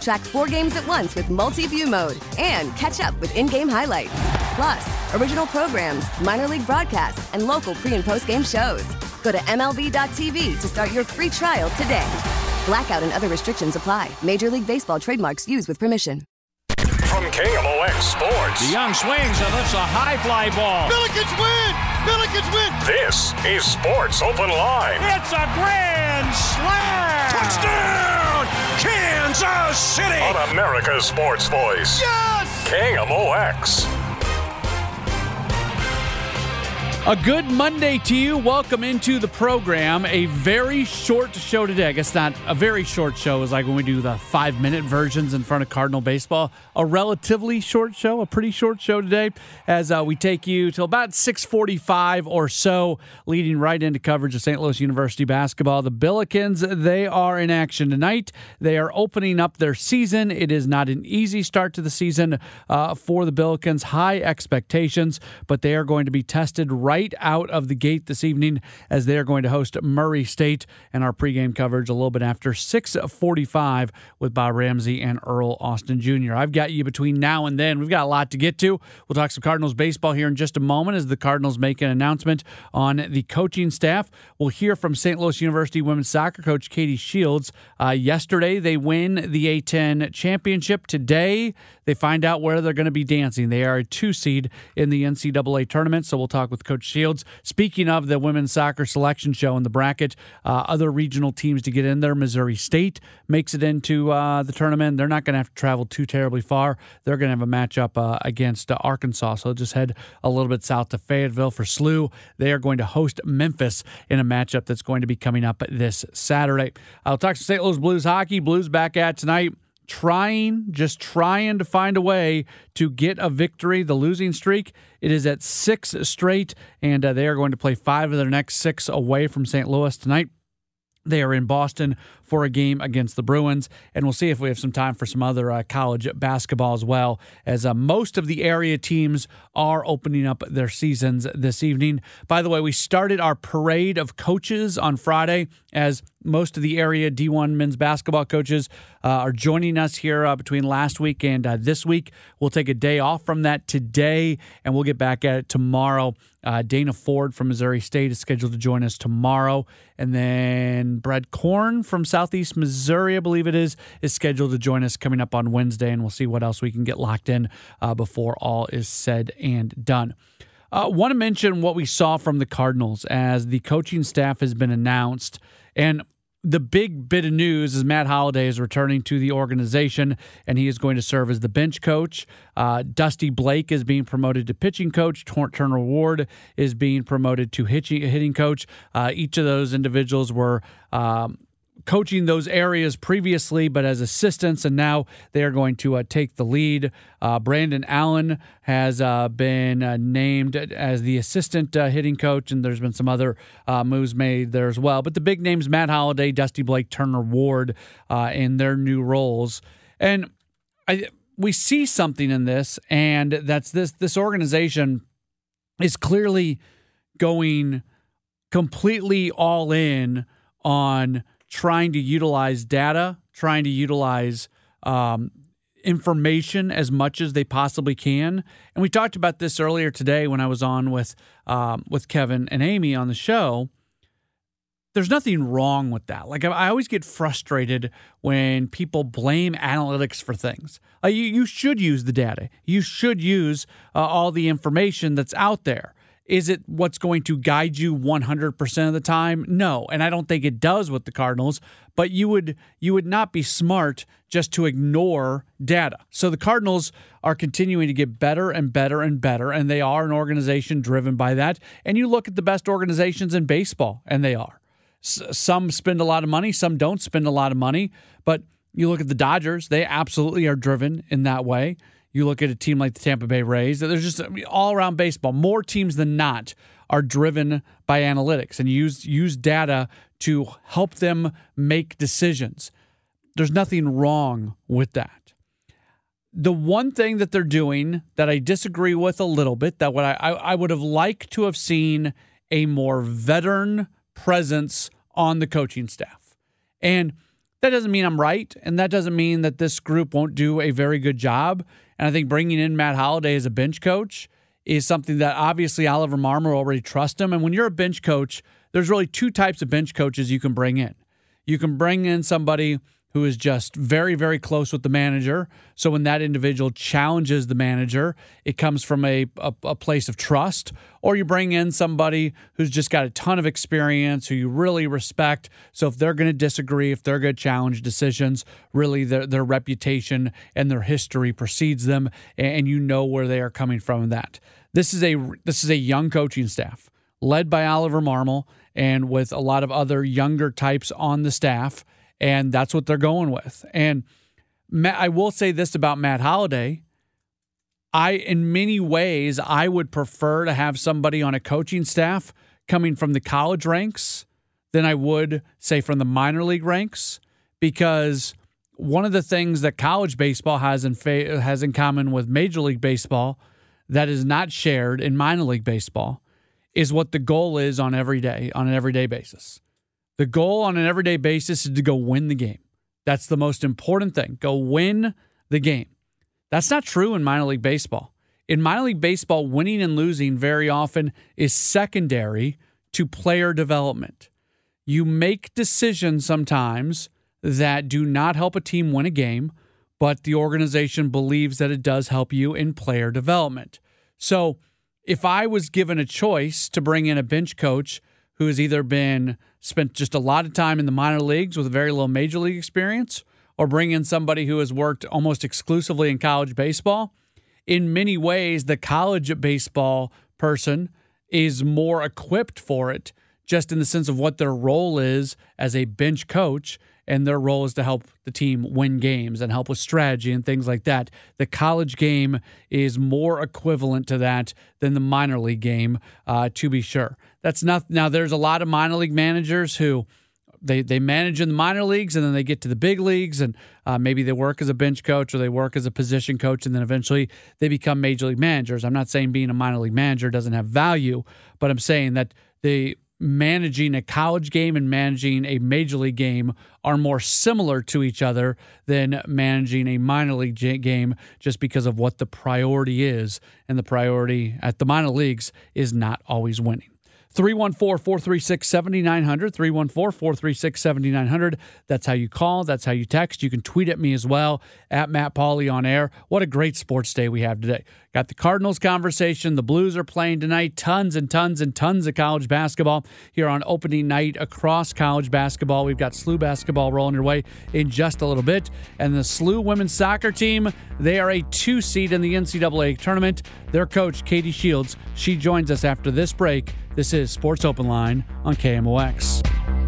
Track four games at once with multi view mode and catch up with in game highlights. Plus, original programs, minor league broadcasts, and local pre and post game shows. Go to MLB.tv to start your free trial today. Blackout and other restrictions apply. Major League Baseball trademarks used with permission. From KMOX Sports. The young swings and lifts a high fly ball. Billikens win! Billikens win! This is Sports Open Line. It's a grand slam! Touchdown! Kansas City! On America's Sports Voice. Yes! KMOX. A good Monday to you. Welcome into the program. A very short show today. I guess not a very short show is like when we do the five minute versions in front of Cardinal baseball. A relatively short show, a pretty short show today, as uh, we take you till about six forty five or so, leading right into coverage of St. Louis University basketball. The Billikens they are in action tonight. They are opening up their season. It is not an easy start to the season uh, for the Billikens. High expectations, but they are going to be tested right out of the gate this evening as they are going to host Murray State and our pregame coverage a little bit after 6:45 with Bob Ramsey and Earl Austin Jr. I've got you between now and then. We've got a lot to get to. We'll talk some Cardinals baseball here in just a moment as the Cardinals make an announcement on the coaching staff. We'll hear from St. Louis University women's soccer coach Katie Shields. Uh, yesterday they win the A10 championship. Today they find out where they're going to be dancing. They are a two seed in the NCAA tournament. So we'll talk with Coach Shields. Speaking of the women's soccer selection show in the bracket, uh, other regional teams to get in there. Missouri State makes it into uh, the tournament. They're not going to have to travel too terribly far. They're going to have a matchup uh, against uh, Arkansas. So just head a little bit south to Fayetteville for SLU. They are going to host Memphis in a matchup that's going to be coming up this Saturday. I'll talk to St. Louis Blues hockey. Blues back at tonight trying, just trying to find a way to get a victory. The losing streak, it is at six straight, and uh, they are going to play five of their next six away from St. Louis tonight. They are in Boston for a game against the Bruins, and we'll see if we have some time for some other uh, college basketball as well. As uh, most of the area teams are opening up their seasons this evening. By the way, we started our parade of coaches on Friday as most of the area D1 men's basketball coaches uh, are joining us here uh, between last week and uh, this week. We'll take a day off from that today, and we'll get back at it tomorrow. Uh, Dana Ford from Missouri State is scheduled to join us tomorrow. And then Brad Korn from Southeast Missouri, I believe it is, is scheduled to join us coming up on Wednesday. And we'll see what else we can get locked in uh, before all is said and done. Uh, Want to mention what we saw from the Cardinals as the coaching staff has been announced. And the big bit of news is Matt Holliday is returning to the organization, and he is going to serve as the bench coach. Uh, Dusty Blake is being promoted to pitching coach. Turner Ward is being promoted to hitting coach. Uh, each of those individuals were. Um, coaching those areas previously, but as assistants, and now they are going to uh, take the lead. Uh, Brandon Allen has uh, been uh, named as the assistant uh, hitting coach, and there's been some other uh, moves made there as well. But the big names Matt Holliday, Dusty Blake, Turner Ward in their new roles. And I, we see something in this, and that's this this organization is clearly going completely all in on trying to utilize data, trying to utilize um, information as much as they possibly can. And we talked about this earlier today when I was on with um, with Kevin and Amy on the show. There's nothing wrong with that. Like I always get frustrated when people blame analytics for things. You, you should use the data. You should use uh, all the information that's out there. Is it what's going to guide you 100% of the time? No, and I don't think it does with the Cardinals, but you would you would not be smart just to ignore data. So the Cardinals are continuing to get better and better and better and they are an organization driven by that. And you look at the best organizations in baseball and they are. S- some spend a lot of money, some don't spend a lot of money, but you look at the Dodgers, they absolutely are driven in that way. You look at a team like the Tampa Bay Rays, there's just all around baseball, more teams than not are driven by analytics and use use data to help them make decisions. There's nothing wrong with that. The one thing that they're doing that I disagree with a little bit, that what I, I would have liked to have seen a more veteran presence on the coaching staff. And that doesn't mean I'm right, and that doesn't mean that this group won't do a very good job. And I think bringing in Matt Holliday as a bench coach is something that obviously Oliver Marmol already trust him. And when you're a bench coach, there's really two types of bench coaches you can bring in. You can bring in somebody who is just very, very close with the manager. So when that individual challenges the manager, it comes from a, a, a, place of trust. Or you bring in somebody who's just got a ton of experience, who you really respect. So if they're going to disagree, if they're going to challenge decisions, really their, their reputation and their history precedes them, and you know where they are coming from in that. This is a this is a young coaching staff led by Oliver Marmol and with a lot of other younger types on the staff and that's what they're going with. And Matt, I will say this about Matt Holliday. I, in many ways, I would prefer to have somebody on a coaching staff coming from the college ranks than I would say from the minor league ranks, because one of the things that college baseball has in fa- has in common with Major League Baseball that is not shared in minor league baseball is what the goal is on every day on an everyday basis. The goal on an everyday basis is to go win the game. That's the most important thing. Go win the game. That's not true in minor league baseball. In minor league baseball, winning and losing very often is secondary to player development. You make decisions sometimes that do not help a team win a game, but the organization believes that it does help you in player development. So, if I was given a choice to bring in a bench coach who has either been spent just a lot of time in the minor leagues with very little major league experience, or bring in somebody who has worked almost exclusively in college baseball. In many ways, the college baseball person is more equipped for it, just in the sense of what their role is as a bench coach. And their role is to help the team win games and help with strategy and things like that. The college game is more equivalent to that than the minor league game, uh, to be sure. That's not now. There's a lot of minor league managers who they they manage in the minor leagues and then they get to the big leagues and uh, maybe they work as a bench coach or they work as a position coach and then eventually they become major league managers. I'm not saying being a minor league manager doesn't have value, but I'm saying that the managing a college game and managing a major league game are more similar to each other than managing a minor league game just because of what the priority is and the priority at the minor leagues is not always winning 314 436 7900. 314 436 7900. That's how you call. That's how you text. You can tweet at me as well at Matt Pauley on air. What a great sports day we have today. Got the Cardinals conversation. The Blues are playing tonight. Tons and tons and tons of college basketball here on opening night across college basketball. We've got SLU basketball rolling your way in just a little bit. And the SLU women's soccer team, they are a two seed in the NCAA tournament. Their coach, Katie Shields, she joins us after this break. This is Sports Open Line on KMOX.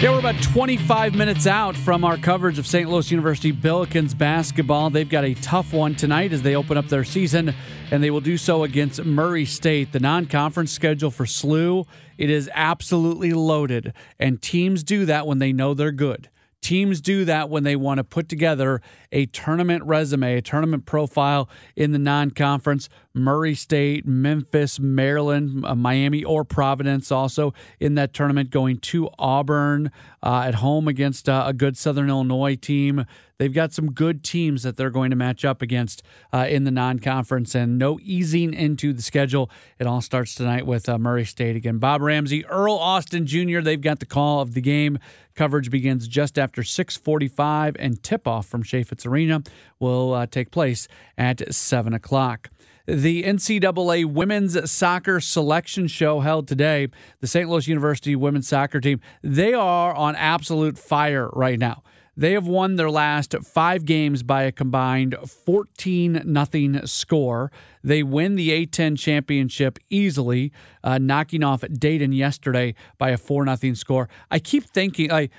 Yeah, we're about 25 minutes out from our coverage of St. Louis University Billikens basketball. They've got a tough one tonight as they open up their season, and they will do so against Murray State. The non conference schedule for SLU, it is absolutely loaded, and teams do that when they know they're good. Teams do that when they want to put together a tournament resume, a tournament profile in the non conference. Murray State, Memphis, Maryland, uh, Miami, or Providence also in that tournament, going to Auburn uh, at home against uh, a good Southern Illinois team. They've got some good teams that they're going to match up against uh, in the non conference, and no easing into the schedule. It all starts tonight with uh, Murray State again. Bob Ramsey, Earl Austin Jr., they've got the call of the game. Coverage begins just after 6:45, and tip-off from Chaifetz Arena will uh, take place at 7 o'clock. The NCAA Women's Soccer Selection Show held today. The St. Louis University women's soccer team, they are on absolute fire right now. They have won their last five games by a combined 14 nothing score. They win the A10 championship easily, uh, knocking off Dayton yesterday by a 4 nothing score. I keep thinking, like,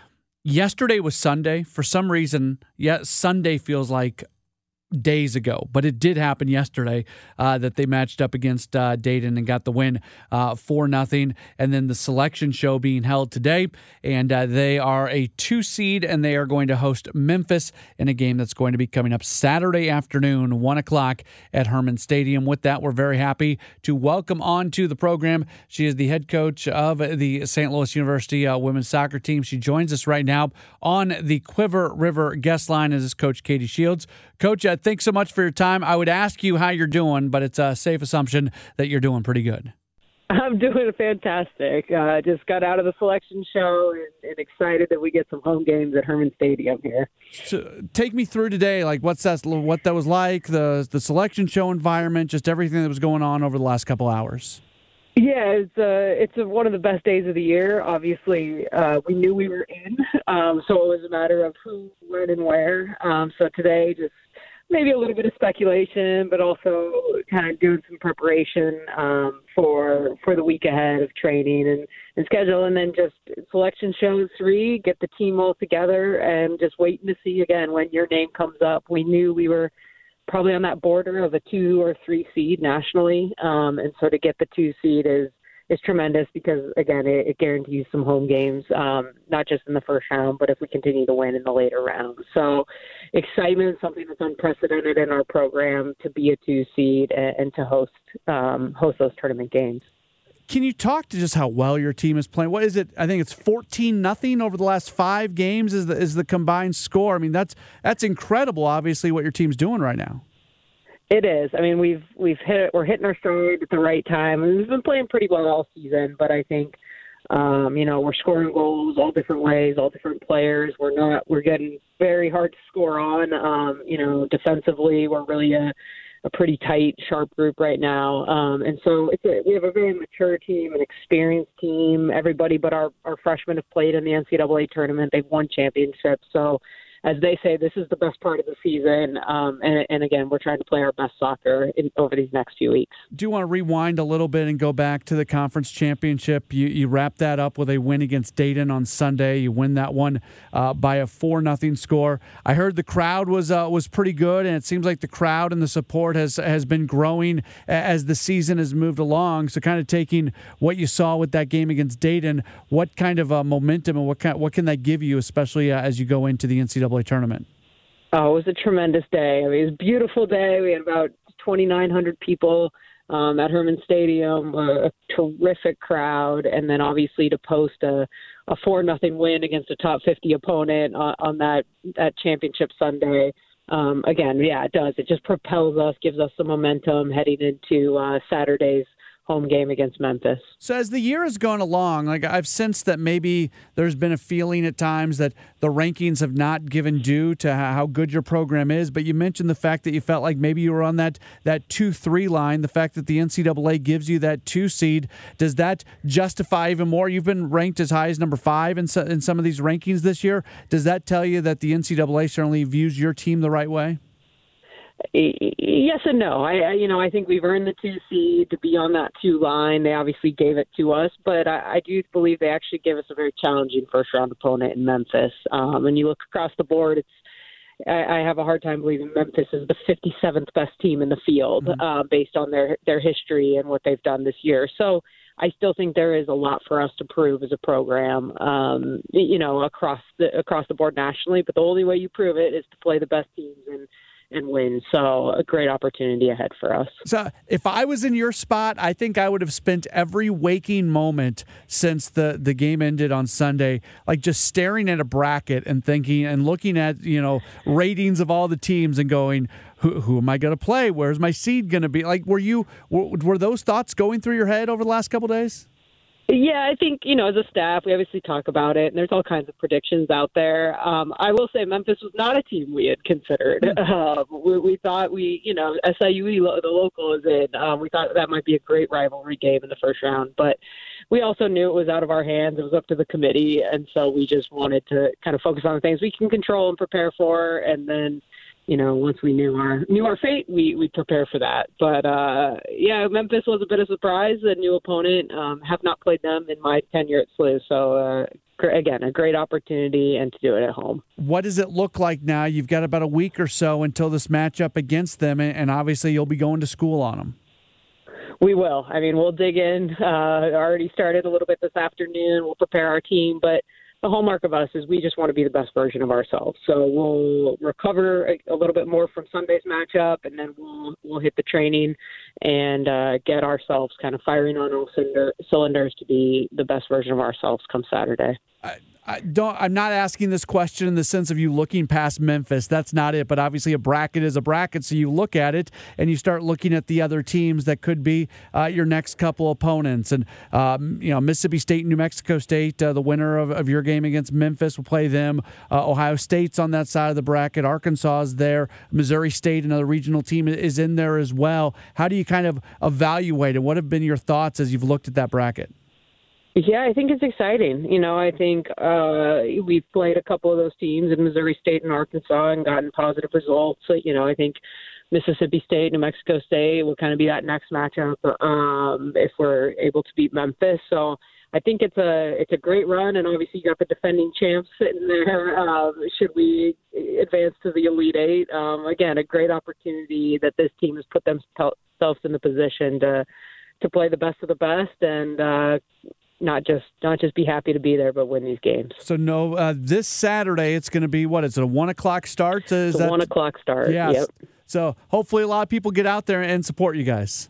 yesterday was Sunday. For some reason, yeah, Sunday feels like days ago, but it did happen yesterday uh, that they matched up against uh, Dayton and got the win uh, for nothing. And then the selection show being held today, and uh, they are a two seed, and they are going to host Memphis in a game that's going to be coming up Saturday afternoon, one o'clock at Hermann Stadium. With that, we're very happy to welcome on to the program. She is the head coach of the St. Louis University uh, women's soccer team. She joins us right now on the Quiver River guest line as Coach Katie Shields. Coach, uh, thanks so much for your time. I would ask you how you're doing, but it's a safe assumption that you're doing pretty good. I'm doing fantastic. Uh, just got out of the selection show and, and, excited that we get some home games at Hermann Stadium here. So, take me through today, like what's that, what that was like, the the selection show environment, just everything that was going on over the last couple hours. Yeah, it's uh, it's a, one of the best days of the year. Obviously, uh, we knew we were in, um, so it was a matter of who, when, and where. Um, so today, just maybe a little bit of speculation, but also kind of doing some preparation um, for for the week ahead of training and, and schedule, and then just selection shows three, get the team all together, and just waiting to see again when your name comes up. We knew we were probably on that border of a two or three seed nationally, um, and so to get the two seed is is tremendous because again it, it guarantees some home games, um, not just in the first round, but if we continue to win in the later rounds. So excitement, something that's unprecedented in our program to be a two seed and, and to host um, host those tournament games. Can you talk to just how well your team is playing? What is it? I think it's fourteen nothing over the last five games. Is the is the combined score? I mean, that's that's incredible. Obviously, what your team's doing right now. It is. I mean, we've we've hit it. We're hitting our stride at the right time. we've been playing pretty well all season, but I think um, you know we're scoring goals all different ways, all different players. We're not. We're getting very hard to score on. Um, you know, defensively, we're really a a pretty tight, sharp group right now. Um, and so it's a, we have a very mature team, an experienced team. Everybody but our, our freshmen have played in the NCAA tournament. They've won championships. So as they say, this is the best part of the season. Um, and, and, again, we're trying to play our best soccer in, over these next few weeks. Do you want to rewind a little bit and go back to the conference championship? You, you wrap that up with a win against Dayton on Sunday. You win that one uh, by a four nothing score. I heard the crowd was uh, was pretty good, and it seems like the crowd and the support has has been growing as the season has moved along. So, kind of taking what you saw with that game against Dayton, what kind of uh, momentum and what kind, what can that give you, especially uh, as you go into the NCAA NCAA tournament? Oh, it was a tremendous day. I mean, it was a beautiful day. We had about 2,900 people um, at Hermann Stadium, a, terrific crowd, and then obviously to post a a four nothing win against a top 50 opponent on, on that that championship Sunday. Um, again, yeah, it does. It just propels us, gives us some momentum heading into uh, Saturday's home game against Memphis. So as the year has gone along, like I've sensed that maybe there's been a feeling at times that the rankings have not given due to how good your program is. But you mentioned the fact that you felt like maybe you were on that that two three line. The fact that the NCAA gives you that two seed does that justify even more? You've been ranked as high as number five in, so, in some of these rankings this year. Does that tell you that the NCAA certainly views your team the right way? Yes and no. I, you know, I think we've earned the two seed to be on that two line. They obviously gave it to us, but I, I do believe they actually gave us a very challenging first round opponent in Memphis. Um, and you look across the board, it's I, I have a hard time believing Memphis is the 57th best team in the field mm-hmm. uh, based on their their history and what they've done this year. So I still think there is a lot for us to prove as a program, um, you know, across the across the board nationally. But the only way you prove it is to play the best teams and and win. So a great opportunity ahead for us. So if I was in your spot, I think I would have spent every waking moment since the the game ended on Sunday, like just staring at a bracket and thinking and looking at you know ratings of all the teams and going. Who, who am I going to play? Where's my seed going to be? Like, were you were, were those thoughts going through your head over the last couple days? Yeah, I think you know, as a staff, we obviously talk about it, and there's all kinds of predictions out there. Um, I will say Memphis was not a team we had considered. Uh, we, we thought we, you know, SIUE, the local, is in. Um, we thought that might be a great rivalry game in the first round, but we also knew it was out of our hands. It was up to the committee, and so we just wanted to kind of focus on the things we can control and prepare for, and then you know, once we knew our knew our fate, we we prepare for that. But uh, yeah, Memphis was a bit of a surprise. A new opponent. Um, have not played them in my tenure at SLU, so uh, again, a great opportunity and to do it at home. What does it look like now? You've got about a week or so until this matchup against them, and obviously you'll be going to school on them. We will. I mean, we'll dig in. Uh, already started a little bit this afternoon. We'll prepare our team, but the hallmark of us is we just want to be the best version of ourselves. So we'll recover a, a little bit more from Sunday's matchup, and then we'll we'll hit the training and uh, get ourselves kind of firing on all cylinder, cylinders to be the best version of ourselves come Saturday. I don't. I'm not asking this question in the sense of you looking past Memphis. That's not it. But obviously, a bracket is a bracket. So you look at it and you start looking at the other teams that could be uh, your next couple opponents. And um, you know, Mississippi State, New Mexico State, uh, the winner of, of, your game against Memphis will play them. Uh, Ohio State's on that side of the bracket. Arkansas is there. Missouri State, another regional team, is in there as well. How do you kind of evaluate it? What have been your thoughts as you've looked at that bracket? Yeah, I think it's exciting. You know, I think uh, we've played a couple of those teams in Missouri State and Arkansas and gotten positive results. So, you know, I think Mississippi State, New Mexico State will kind of be that next matchup um, if we're able to beat Memphis. So I think it's a it's a great run, and obviously you got the defending champs sitting there. Um, should we advance to the Elite Eight? Um, again, a great opportunity that this team has put themselves in the position to to play the best of the best and uh, not just not just be happy to be there, but win these games. So no, uh, this Saturday it's going to be what is it a one o'clock start? Is that one o'clock start? Yeah. Yep. So hopefully a lot of people get out there and support you guys.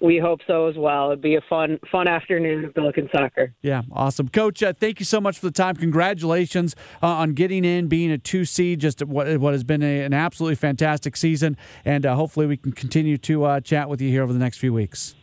We hope so as well. It'd be a fun fun afternoon of Billiken soccer. Yeah, awesome, Coach. Uh, thank you so much for the time. Congratulations uh, on getting in, being a two seed. Just what what has been a, an absolutely fantastic season, and uh, hopefully we can continue to uh, chat with you here over the next few weeks.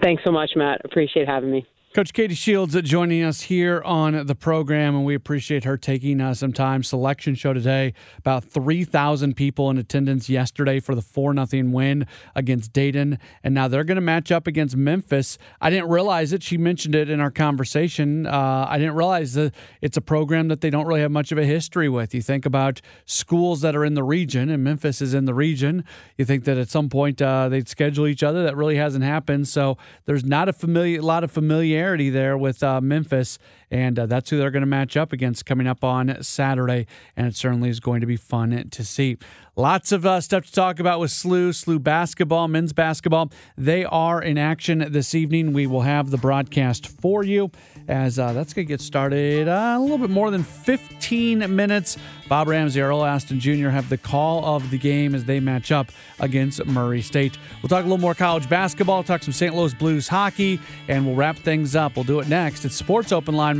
Thanks so much, Matt. Appreciate having me. Coach Katie Shields joining us here on the program, and we appreciate her taking uh, some time. Selection show today. About 3,000 people in attendance yesterday for the 4 0 win against Dayton. And now they're going to match up against Memphis. I didn't realize it. She mentioned it in our conversation. Uh, I didn't realize that it's a program that they don't really have much of a history with. You think about schools that are in the region, and Memphis is in the region. You think that at some point uh, they'd schedule each other. That really hasn't happened. So there's not a familiar, lot of familiarity there with uh, Memphis, and uh, that's who they're going to match up against coming up on Saturday. And it certainly is going to be fun to see. Lots of uh, stuff to talk about with SLU, SLU basketball, men's basketball. They are in action this evening. We will have the broadcast for you as uh, that's going to get started uh, a little bit more than 15 minutes. Bob Ramsey, Earl Austin Jr. have the call of the game as they match up against Murray State. We'll talk a little more college basketball, talk some St. Louis Blues hockey, and we'll wrap things up. We'll do it next. It's Sports Open Line.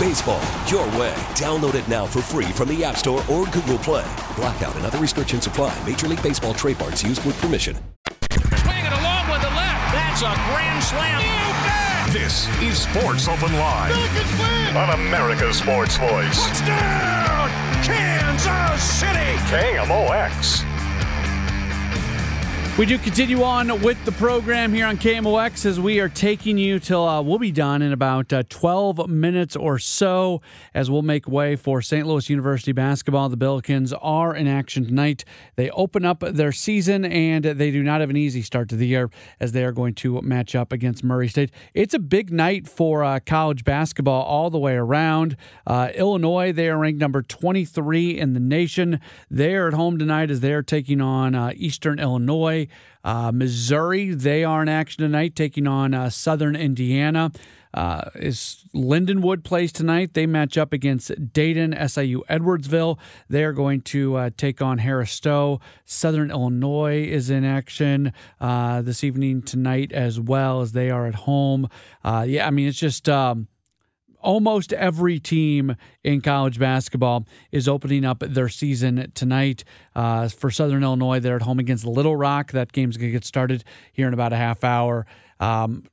Baseball, your way. Download it now for free from the App Store or Google Play. Blackout and other restrictions apply. Major League Baseball trademarks used with permission. Swing it along with the left. That's a grand slam. This is Sports Open Line on America's Sports Voice. Touchdown, Kansas City. KMOX. We do continue on with the program here on KMOX as we are taking you till uh, we'll be done in about uh, 12 minutes or so as we'll make way for St. Louis University basketball. The Billikens are in action tonight. They open up their season and they do not have an easy start to the year as they are going to match up against Murray State. It's a big night for uh, college basketball all the way around. Uh, Illinois, they are ranked number 23 in the nation. They are at home tonight as they are taking on uh, Eastern Illinois. Uh, Missouri, they are in action tonight, taking on uh, Southern Indiana. Uh, is Lindenwood plays tonight. They match up against Dayton, SIU Edwardsville. They're going to uh, take on Harris Stowe. Southern Illinois is in action uh, this evening tonight as well as they are at home. Uh, yeah, I mean, it's just. Um, almost every team in college basketball is opening up their season tonight. Uh, for Southern Illinois, they're at home against Little Rock. That game's going to get started here in about a half hour. Um,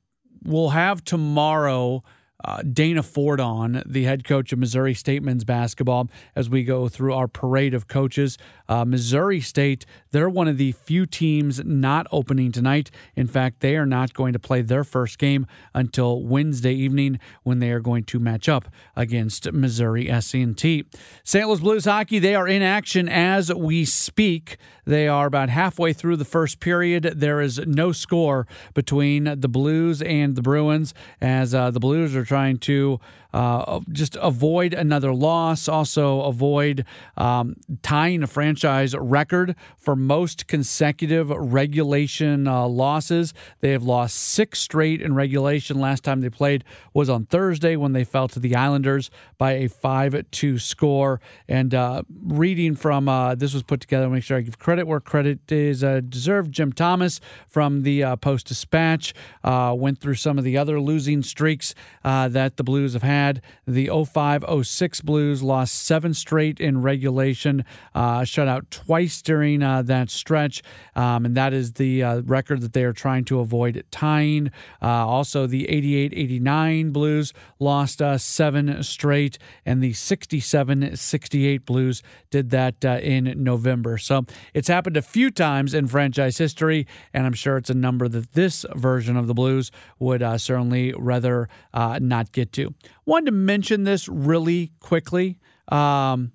we'll have tomorrow uh, Dana Ford on, the head coach of Missouri State men's basketball, as we go through our parade of coaches. Uh, Missouri State, they're one of the few teams not opening tonight. In fact, they are not going to play their first game until Wednesday evening when they are going to match up against Missouri S&T. St. Louis Blues hockey, they are in action as we speak. They are about halfway through the first period. There is no score between the Blues and the Bruins as uh, the Blues are trying to uh, just avoid another loss, also avoid um, tying a franchise record for most consecutive regulation uh, losses. They have lost six straight in regulation. Last time they played was on Thursday when they fell to the Islanders by a 5 2 score. And uh, reading from uh, this was put together, make sure I give credit where credit is uh, deserved. Jim Thomas from the Post Dispatch went through some of the other losing streaks that the Blues have had The 05 06 Blues lost seven straight in regulation, uh, shut out twice during uh, that stretch. Um, and that is the uh, record that they are trying to avoid tying. Uh, also, the 88 89 Blues lost uh, seven straight, and the 67 68 Blues did that uh, in November. So it's happened a few times in franchise history, and I'm sure it's a number that this version of the Blues would certainly rather not get to. Wanted to mention this really quickly. Um,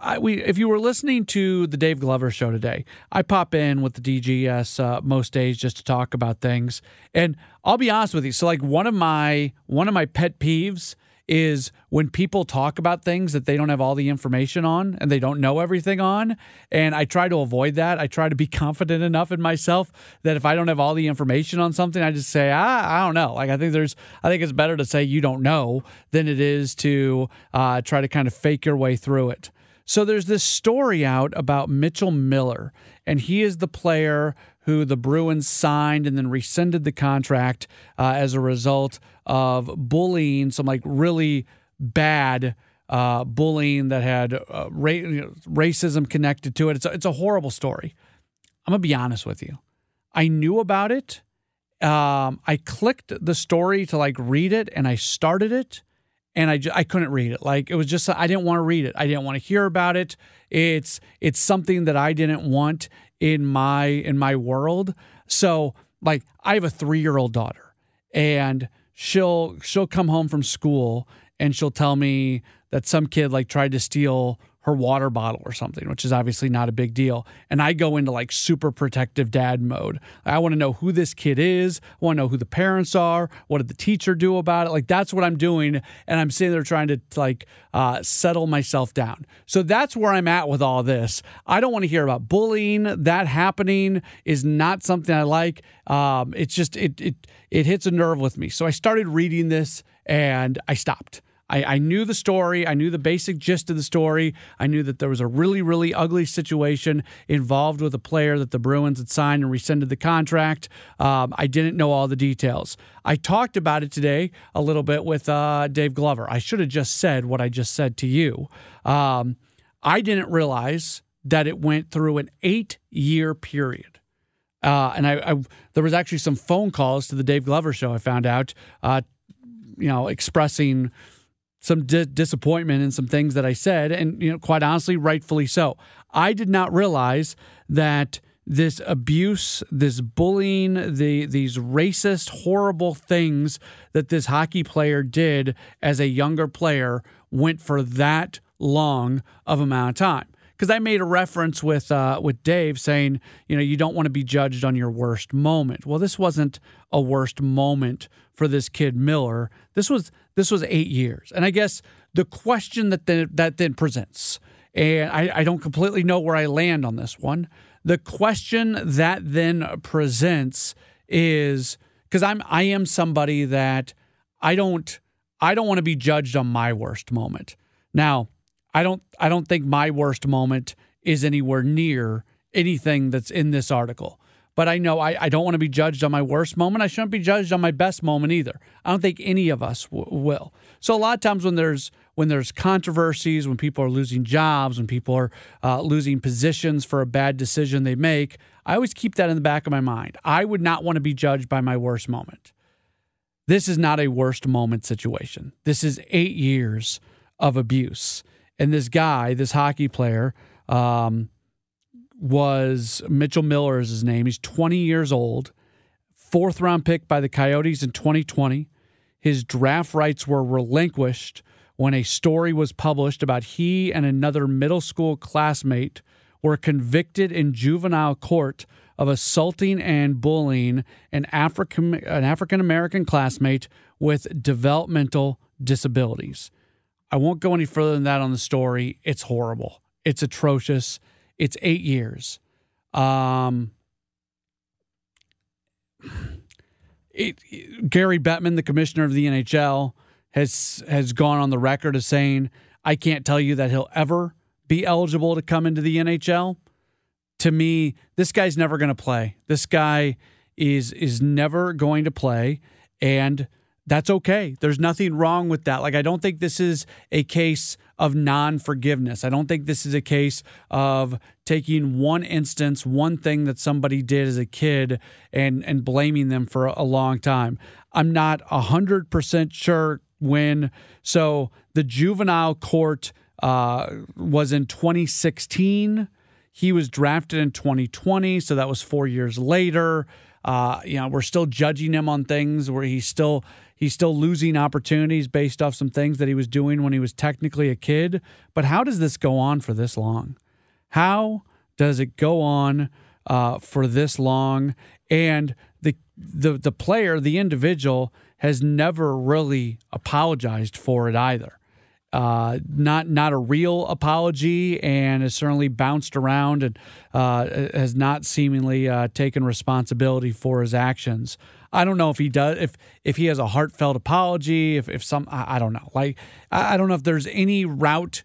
I, we, if you were listening to the Dave Glover show today, I pop in with the DGS uh, most days just to talk about things. And I'll be honest with you. So, like one of my one of my pet peeves is when people talk about things that they don't have all the information on and they don't know everything on. And I try to avoid that. I try to be confident enough in myself that if I don't have all the information on something, I just say, ah, I don't know. Like, I think there's, I think it's better to say you don't know than it is to uh, try to kind of fake your way through it. So there's this story out about Mitchell Miller, and he is the player who the Bruins signed and then rescinded the contract uh, as a result of bullying, some like really bad uh, bullying that had uh, ra- racism connected to it. It's a, it's a horrible story. I'm gonna be honest with you. I knew about it. Um, I clicked the story to like read it, and I started it, and I I couldn't read it. Like it was just I didn't want to read it. I didn't want to hear about it. It's it's something that I didn't want in my in my world. So like I have a 3-year-old daughter and she'll she'll come home from school and she'll tell me that some kid like tried to steal her water bottle or something, which is obviously not a big deal. And I go into like super protective dad mode. I want to know who this kid is. I want to know who the parents are. What did the teacher do about it? Like that's what I'm doing. And I'm sitting there trying to like uh, settle myself down. So that's where I'm at with all this. I don't want to hear about bullying. That happening is not something I like. Um, it's just, it, it, it hits a nerve with me. So I started reading this and I stopped. I, I, knew the story. I knew the basic gist of the story. I knew that there was a really, really ugly situation involved with a player that the Bruins had signed and rescinded the contract. Um, I didn't know all the details. I talked about it today a little bit with uh, Dave Glover. I should have just said what I just said to you. Um, I didn't realize that it went through an eight year period. Uh, and I, I, there was actually some phone calls to the Dave Glover show. I found out, uh, you know, expressing some di- disappointment in some things that I said, and you know, quite honestly, rightfully so. I did not realize that this abuse, this bullying, the these racist, horrible things that this hockey player did as a younger player went for that long of amount of time. Because I made a reference with uh, with Dave saying, you know, you don't want to be judged on your worst moment. Well, this wasn't a worst moment for this kid Miller. This was this was eight years, and I guess the question that then, that then presents, and I, I don't completely know where I land on this one. The question that then presents is because I'm I am somebody that I don't I don't want to be judged on my worst moment. Now, I don't I don't think my worst moment is anywhere near anything that's in this article. But I know I, I don't want to be judged on my worst moment. I shouldn't be judged on my best moment either. I don't think any of us w- will. So a lot of times when there's when there's controversies, when people are losing jobs, when people are uh, losing positions for a bad decision they make, I always keep that in the back of my mind. I would not want to be judged by my worst moment. This is not a worst moment situation. This is eight years of abuse. And this guy, this hockey player, um, was Mitchell Miller is his name. He's 20 years old, fourth round pick by the Coyotes in 2020. His draft rights were relinquished when a story was published about he and another middle school classmate were convicted in juvenile court of assaulting and bullying an African an African American classmate with developmental disabilities. I won't go any further than that on the story. It's horrible. It's atrocious. It's eight years. Um, it, Gary Bettman, the commissioner of the NHL, has has gone on the record as saying, "I can't tell you that he'll ever be eligible to come into the NHL." To me, this guy's never going to play. This guy is is never going to play, and that's okay. There's nothing wrong with that. Like, I don't think this is a case of non forgiveness. I don't think this is a case of taking one instance, one thing that somebody did as a kid and, and blaming them for a long time. I'm not 100% sure when. So, the juvenile court uh, was in 2016. He was drafted in 2020. So, that was four years later. Uh, you know, we're still judging him on things where he's still He's still losing opportunities based off some things that he was doing when he was technically a kid. But how does this go on for this long? How does it go on uh, for this long? And the the the player, the individual, has never really apologized for it either. Uh, not not a real apology, and has certainly bounced around and uh, has not seemingly uh, taken responsibility for his actions. I don't know if he does if if he has a heartfelt apology. If if some I, I don't know. Like I, I, don't know if there's any route,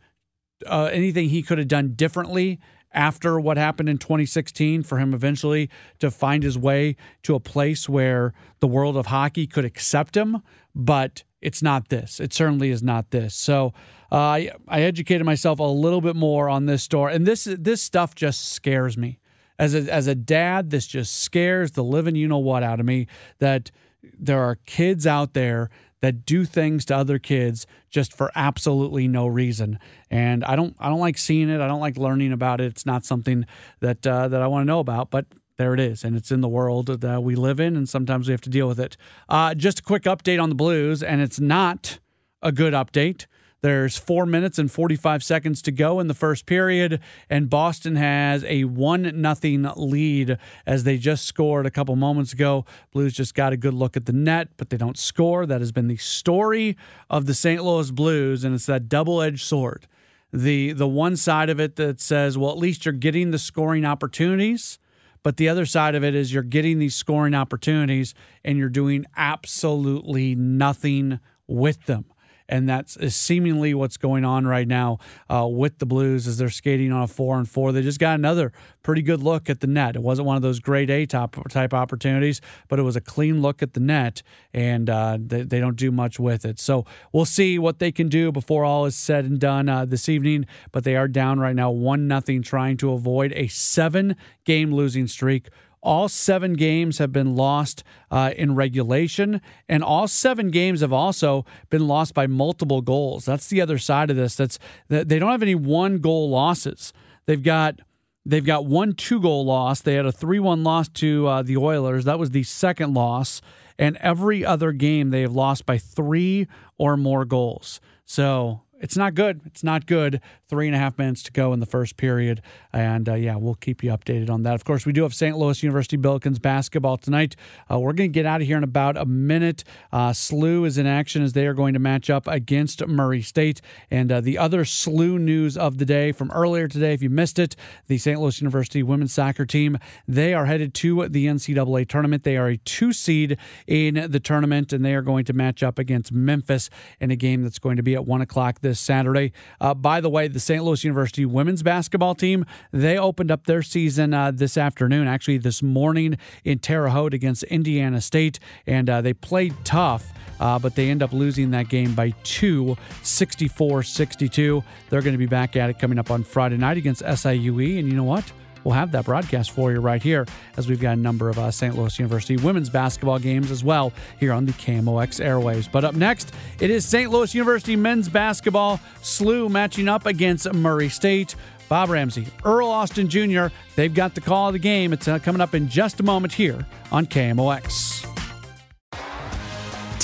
uh, anything he could have done differently after what happened in 2016 for him eventually to find his way to a place where the world of hockey could accept him. But it's not this. It certainly is not this. So uh, I, I educated myself a little bit more on this story, and this this stuff just scares me. As a, as a dad, this just scares the living you know what out of me. That there are kids out there that do things to other kids just for absolutely no reason. And I don't I don't like seeing it. I don't like learning about it. It's not something that uh, that I want to know about. But there it is, and it's in the world that we live in, and sometimes we have to deal with it. Uh, just a quick update on the Blues, and it's not a good update. There's four minutes and 45 seconds to go in the first period, and Boston has a 1 nothing lead as they just scored a couple moments ago. Blues just got a good look at the net, but they don't score. That has been the story of the St. Louis Blues, and it's that double edged sword. The, the one side of it that says, well, at least you're getting the scoring opportunities but the other side of it is you're getting these scoring opportunities and you're doing absolutely nothing with them and that's seemingly what's going on right now uh, with the Blues as they're skating on a four and four. They just got another pretty good look at the net. It wasn't one of those grade A top type opportunities, but it was a clean look at the net, and uh, they, they, don't do much with it. So we'll see what they can do before all is said and done uh, this evening. But they are down right now, one nothing, trying to avoid a seven game losing streak all seven games have been lost uh, in regulation, and all seven games have also been lost by multiple goals. That's the other side of this. That's they don't have any one goal losses. They've got They've got one two goal loss. They had a 3 1 loss to uh, the Oilers. That was the second loss. And every other game, they have lost by three or more goals. So it's not good. It's not good. Three and a half minutes to go in the first period. And uh, yeah, we'll keep you updated on that. Of course, we do have St. Louis University Billikens basketball tonight. Uh, we're going to get out of here in about a minute. Uh, SLU is in action as they are going to match up against Murray State. And uh, the other SLU news of the day from earlier today, if you missed it, the St. Louis University women's soccer team, they are headed to the NCAA tournament. They are a two seed in the tournament, and they are going to match up against Memphis in a game that's going to be at 1 o'clock this Saturday. Uh, by the way, the St. Louis University women's basketball team, they opened up their season uh, this afternoon, actually this morning in Terre Haute against Indiana State, and uh, they played tough. Uh, but they end up losing that game by two, 64 62. They're going to be back at it coming up on Friday night against SIUE. And you know what? We'll have that broadcast for you right here as we've got a number of uh, St. Louis University women's basketball games as well here on the KMOX airwaves. But up next, it is St. Louis University men's basketball SLU matching up against Murray State. Bob Ramsey, Earl Austin Jr., they've got the call of the game. It's uh, coming up in just a moment here on KMOX.